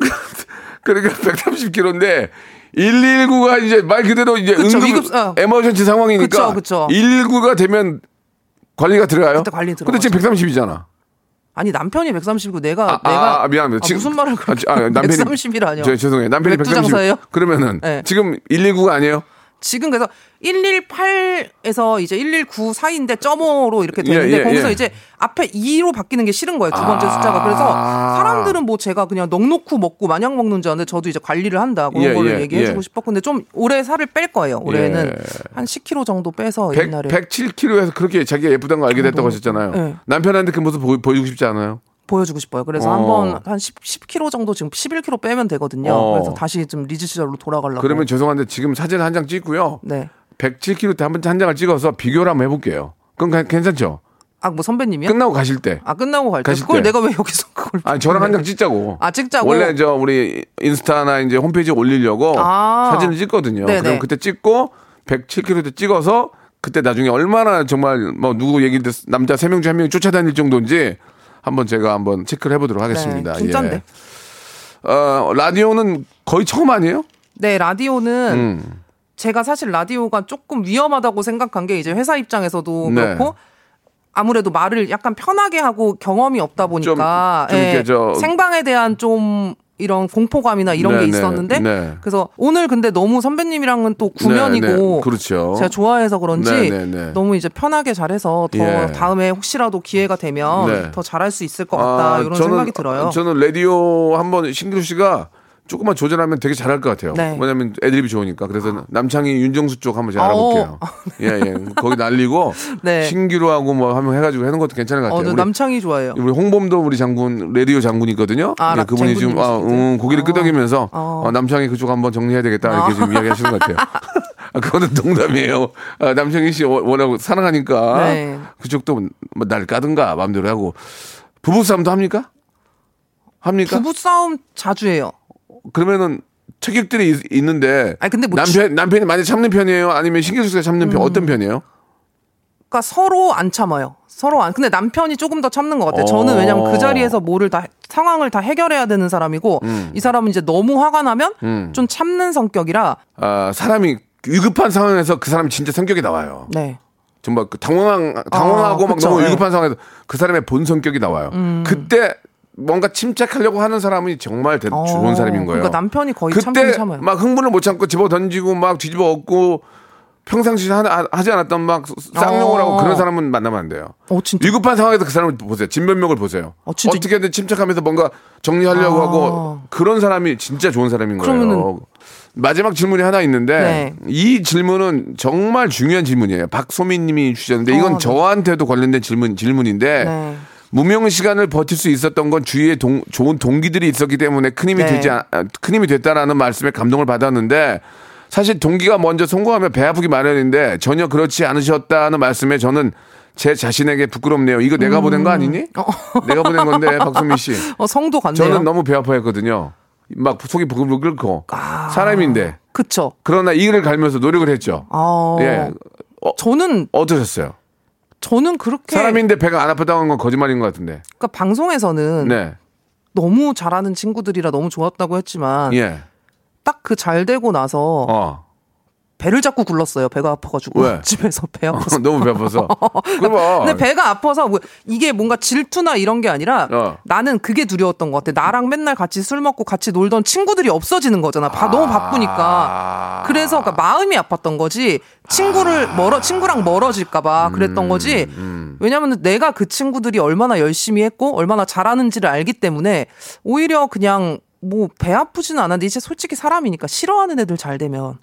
네. 그러니까 130kg인데 119가 이제 말 그대로 이제 그쵸, 응급 위급- 어. 에머전치 상황이니까 그쵸, 그쵸. 119가 되면 관리가 들어가요. 그때 관리 근데 지금 130이잖아. 아니 남편이 130이고 내가 아, 내가 아, 미안합니다. 아, 지금- 무슨 말을 그렇게 아, 아, 남편이 130이라뇨. 저, 죄송해요. 남편이 맥주 130. 장사예요? 그러면은 네. 지금 119가 아니에요? 지금 그래서 118에서 이제 119 사이인데 점오로 이렇게 되는데 예, 예, 거기서 예. 이제 앞에 2로 바뀌는 게 싫은 거예요. 두 번째 아. 숫자가. 그래서 사람들은 뭐 제가 그냥 넉넉히 먹고 마냥 먹는 줄 아는데 저도 이제 관리를 한다. 그런 예, 거를 예, 얘기해 주고 예. 싶었고 근데 좀 올해 살을 뺄 거예요. 올해는 예. 한 10kg 정도 빼서 100, 옛날에 107kg에서 그렇게 자기가 예쁘다는 거 알게 됐다고 너무 하셨잖아요. 네. 남편한테 그 모습 보여주고 싶지 않아요? 보여주고 싶어요. 그래서 어. 한번 한 10, 10kg 정도 지금 11kg 빼면 되거든요. 어. 그래서 다시 좀 리즈 시절로 돌아가려고. 그러면 죄송한데 지금 사진 한 장 찍고요. 네. 107kg 때 한 번 한 장을 찍어서 비교를 한번 해볼게요. 가- 괜찮죠? 아 뭐 선배님이요? 끝나고 가실 때. 아 끝나고 갈 때. 가실 그걸 때. 내가 왜 여기서 그걸? 아니 저랑 한 장 찍자고. 아, 찍자고? 원래 저 우리 인스타나 이제 홈페이지에 올리려고 아. 사진을 찍거든요. 네네. 그럼 그때 찍고 107kg 때 찍어서 그때 나중에 얼마나 정말 뭐 누구 얘기를 듣 남자 세명중한 명이 쫓아다닐 정도인지 한번 제가 한번 체크를 해보도록 하겠습니다. 네, 진짠데. 예. 어, 라디오는 거의 처음 아니에요? 네 라디오는 음. 제가 사실 라디오가 조금 위험하다고 생각한 게 이제 회사 입장에서도 네. 그렇고 아무래도 말을 약간 편하게 하고 경험이 없다 보니까 좀 예, 이렇게 저- 생방에 대한 좀 이런 공포감이나 이런 네, 게 네, 있었는데 네. 그래서 오늘 근데 너무 선배님이랑은 또 구면이고 네, 네. 그렇죠. 제가 좋아해서 그런지 네, 네, 네. 너무 이제 편하게 잘해서 더 예. 다음에 혹시라도 기회가 되면 네. 더 잘할 수 있을 것 같다 아, 이런 생각이 들어요. 저는 라디오 한번 신규 씨가 조금만 조절하면 되게 잘할 것 같아요. 네. 왜냐면 애드립이 좋으니까. 그래서 남창희 윤정수 쪽 한번 제가 어. 알아볼게요. 예, 예. 거기 날리고 네. 신기루 하고 뭐 한번 해가지고 하는 것도 괜찮을 것 어, 같아요. 저 우리, 남창이 좋아해요. 우리 홍범도 우리 장군 라디오 장군이거든요. 아, 예, 라- 그분이 지금 아? 음, 고기를 어. 끄덕이면서 어. 어, 남창희 그쪽 한번 정리해야 되겠다 이렇게 지금 이야기하시는 것 같아요. 아, 그거는 농담이에요. 아, 남창희 씨 워- 워낙 사랑하니까 네. 그쪽도 뭐 날 까든가 마음대로 하고 부부싸움도 합니까? 합니까? 부부 싸움 자주 해요. 그러면은 특격들이 있- 있는데 아니, 근데 뭐 남편 남편이 많이 참는 편이에요? 아니면 신경 쓰가 참는 음. 편 어떤 편이에요? 그러니까 서로 안 참아요. 서로 안. 근데 남편이 조금 더 참는 것 같아요. 저는 어. 왜냐면 그 자리에서 뭐를 다 상황을 다 해결해야 되는 사람이고 이 사람은 이제 너무 화가 나면 음. 좀 참는 성격이라 아, 사람이 위급한 상황에서 그 사람이 진짜 성격이 나와요. 네. 정말 그 당황 당황하고 아, 막 그쵸, 너무 네. 음. 위급한 상황에서 그 사람의 본 성격이 나와요. 그때 뭔가 침착하려고 하는 사람이 정말 대- 어, 좋은 사람인 거예요. 그러니까 남편이 거의 그때 참아요. 막 흥분을 못 참고 집어 던지고 막 뒤집어 엎고 평상시 하, 하지 않았던 막 쌍욕을 하고 어. 그런 사람은 만나면 안 돼요. 어, 진짜? 위급한 상황에서 그 사람을 보세요. 진변명을 보세요. 어, 진짜? 어떻게든 침착하면서 뭔가 정리하려고 아. 하고 그런 사람이 진짜 좋은 사람인 거예요. 그러면은- 마지막 질문이 하나 있는데 네. 이 질문은 정말 중요한 질문이에요. 박소민 님이 주셨는데 이건 어, 네. 저한테도 관련된 질문, 질문인데 네. 무명 시간을 버틸 수 있었던 건 주위에 동- 좋은 동기들이 있었기 때문에 큰 힘이 네. 되지 않- 아, 큰 힘이 됐다라는 말씀에 감동을 받았는데 사실 동기가 먼저 성공하면 배 아프기 마련인데 전혀 그렇지 않으셨다는 말씀에 저는 제 자신에게 부끄럽네요. 이거 내가 보낸 거 아니니? 내가 보낸 건데 박소민 씨. 어, 성도 같네요. 저는 너무 배 아파했거든요. 막 속이 부글부글 끓고 아. 사람인데 그쵸. 그러나 이를 갈면서 노력을 했죠. 아. 예. 어, 저는 어떠셨어요? 저는 그렇게 사람인데 배가 안 아프다는 건 거짓말인 것 같은데. 그러니까 방송에서는 네. 너무 잘하는 친구들이라 너무 좋았다고 했지만 예. 딱 그 잘 되고 나서 어. 배를 자꾸 굴렀어요. 배가 아파가지고 왜? 집에서 배 아파서. 너무 배 아파서. 그럼 근데 배가 아파서 뭐 이게 뭔가 질투나 이런 게 아니라 어. 나는 그게 두려웠던 것 같아. 나랑 맨날 같이 술 먹고 같이 놀던 친구들이 없어지는 거잖아. 바, 너무 바쁘니까. 그래서 그러니까 마음이 아팠던 거지. 친구를 멀어 친구랑 멀어질까봐 그랬던 거지. 왜냐면 내가 그 친구들이 얼마나 열심히 했고 얼마나 잘하는지를 알기 때문에 오히려 그냥 뭐 배 아프지는 않았는데 이제 솔직히 사람이니까 싫어하는 애들 잘 되면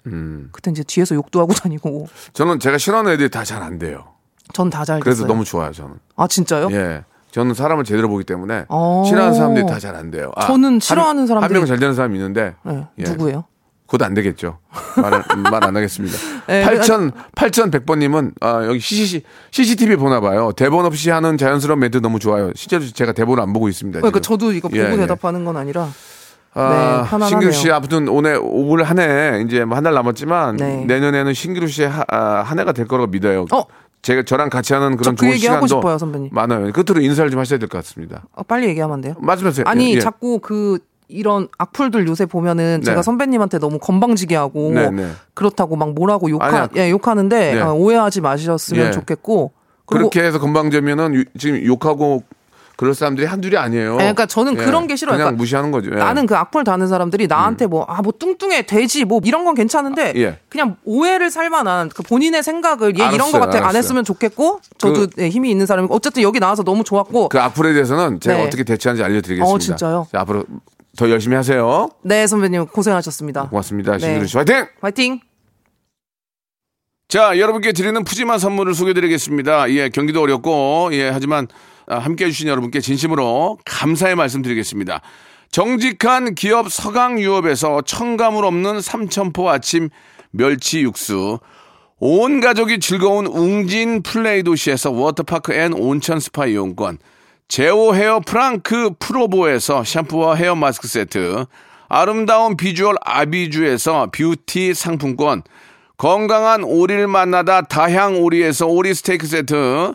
그때 이제 뒤에서 욕도 하고 다니고 저는 제가 싫어하는 애들이 다 잘 안 돼요. 전 다 잘 그래서 됐어요. 너무 좋아요, 저는. 아 진짜요? 예. 저는 사람을 제대로 보기 때문에 어. 싫어하는 사람들이 다 잘 안 돼요. 아, 저는 싫어하는 사람들이- 한명 잘 되는 사람이 있는데 네, 예. 누구예요? 곧안 되겠죠. 말 안 하겠습니다. 네, 8천, 8,100번님은, 아, 여기 CCC, CCTV 보나 봐요. 대본 없이 하는 자연스러운 멘트 너무 좋아요. 실제로 제가 대본을 안 보고 있습니다. 그러니까 지금. 저도 이거 보고 예, 예. 대답하는 건 아니라 아, 네. 신기루 씨 아무튼 오늘 올 한 해 이제 뭐 한 달 남았지만 네. 내년에는 신기루 씨의 하, 아, 한 해가 될 거라고 믿어요. 어? 제가 저랑 같이 하는 그런 저그 좋은 시간도 싶어요, 선배님. 많아요. 끝으로 인사를 좀 하셔야 될 것 같습니다. 어, 빨리 얘기하면 안 돼요? 말씀하세요. 아니 예, 예. 자꾸 그 이런 악플들 요새 보면은 네. 제가 선배님한테 너무 건방지게 하고 네, 네. 그렇다고 막 뭐라고 욕하. 예, 욕하는데 네. 어, 오해하지 마셨으면 예. 좋겠고 그렇게 해서 건방지면은 유- 지금 욕하고 그럴 사람들이 한둘이 아니에요. 아니, 그러니까 저는 예. 그런 게 싫어요. 그냥 그러니까 무시하는 거죠. 예. 나는 그 악플 다는 사람들이 나한테 뭐아뭐 뚱뚱해 돼지 뭐 이런 건 괜찮은데 예. 그냥 오해를 살 만한 그 본인의 생각을 얘 이런 알았어요, 거 같아 안 알았어요. 했으면 좋겠고 저도 그- 예, 힘이 있는 사람이 어쨌든 여기 나와서 너무 좋았고 그 악플에 대해서는 제가 네. 어떻게 대처하는지 알려드리겠습니다. 어, 진짜요? 자, 앞으로 더 열심히 하세요. 네 선배님 고생하셨습니다. 고맙습니다. 네. 신기루 씨 화이팅! 화이팅. 자, 여러분께 드리는 푸짐한 선물을 소개드리겠습니다. 예, 경기도 어렵고, 예, 하지만 아, 함께 해주신 여러분께 진심으로 감사의 말씀 드리겠습니다. 정직한 기업 서강유업에서 첨가물 없는 삼천포 아침 멸치 육수, 온 가족이 즐거운 웅진 플레이 도시에서 워터파크 and 온천 스파 이용권, 제오 헤어 프랑크 프로보에서 샴푸와 헤어 마스크 세트, 아름다운 비주얼 아비주에서 뷰티 상품권, 건강한 오리를 만나다 다향 오리에서 오리 스테이크 세트,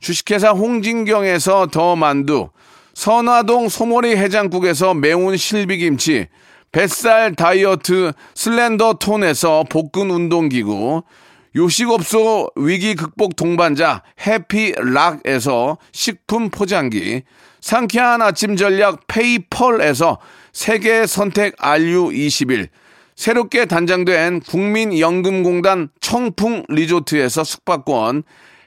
주식회사 홍진경에서 더 만두, 선화동 소머리 해장국에서 매운 실비김치, 뱃살 다이어트 슬렌더 톤에서 복근 운동기구, 요식업소 위기 극복 동반자 해피락에서 식품 포장기, 상쾌한 아침 전략 페이펄에서 세계 선택 RU21, 새롭게 단장된 국민연금공단 청풍 리조트에서 숙박권,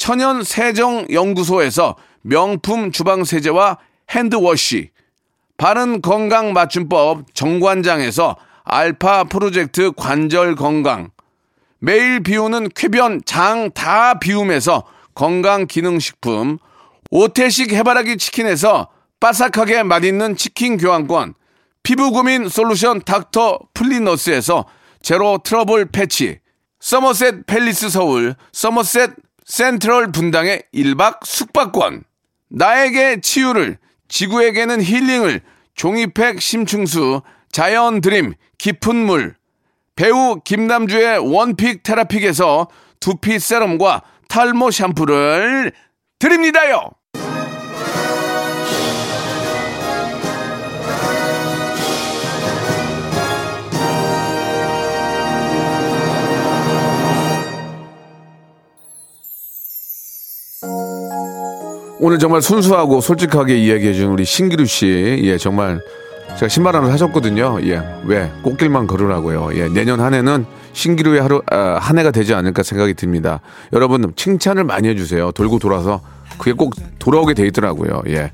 천연 세정 연구소에서 명품 주방 세제와 핸드워시, 바른 건강 맞춤법 정관장에서 알파 프로젝트 관절 건강, 매일 비우는 쾌변 장 다 비움에서 건강 기능 식품, 오태식 해바라기 치킨에서 바삭하게 맛있는 치킨 교환권, 피부 고민 솔루션 닥터 플리너스에서 제로 트러블 패치, 서머셋 팰리스 서울, 서머셋 센트럴 분당의 1박 숙박권, 나에게 치유를, 지구에게는 힐링을, 종이팩 심층수, 자연 드림, 깊은 물, 배우 김남주의 원픽 테라픽에서 두피 세럼과 탈모 샴푸를 드립니다요. 오늘 정말 순수하고 솔직하게 이야기해준 우리 신기루 씨, 예, 정말 제가 신발 하나 사줬거든요. 예, 왜 꽃길만 걸으라고요. 예, 내년 한 해는 신기루의 하루 아, 한 해가 되지 않을까 생각이 듭니다. 여러분 칭찬을 많이 해주세요. 돌고 돌아서 그게 꼭 돌아오게 돼 있더라고요. 예.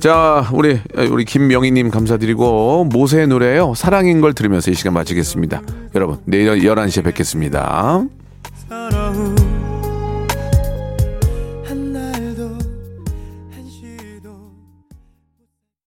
자, 우리 우리 김명희님 감사드리고 모세의 노래요 사랑인 걸 들으면서 이 시간 마치겠습니다. 여러분 내일 11시에 뵙겠습니다.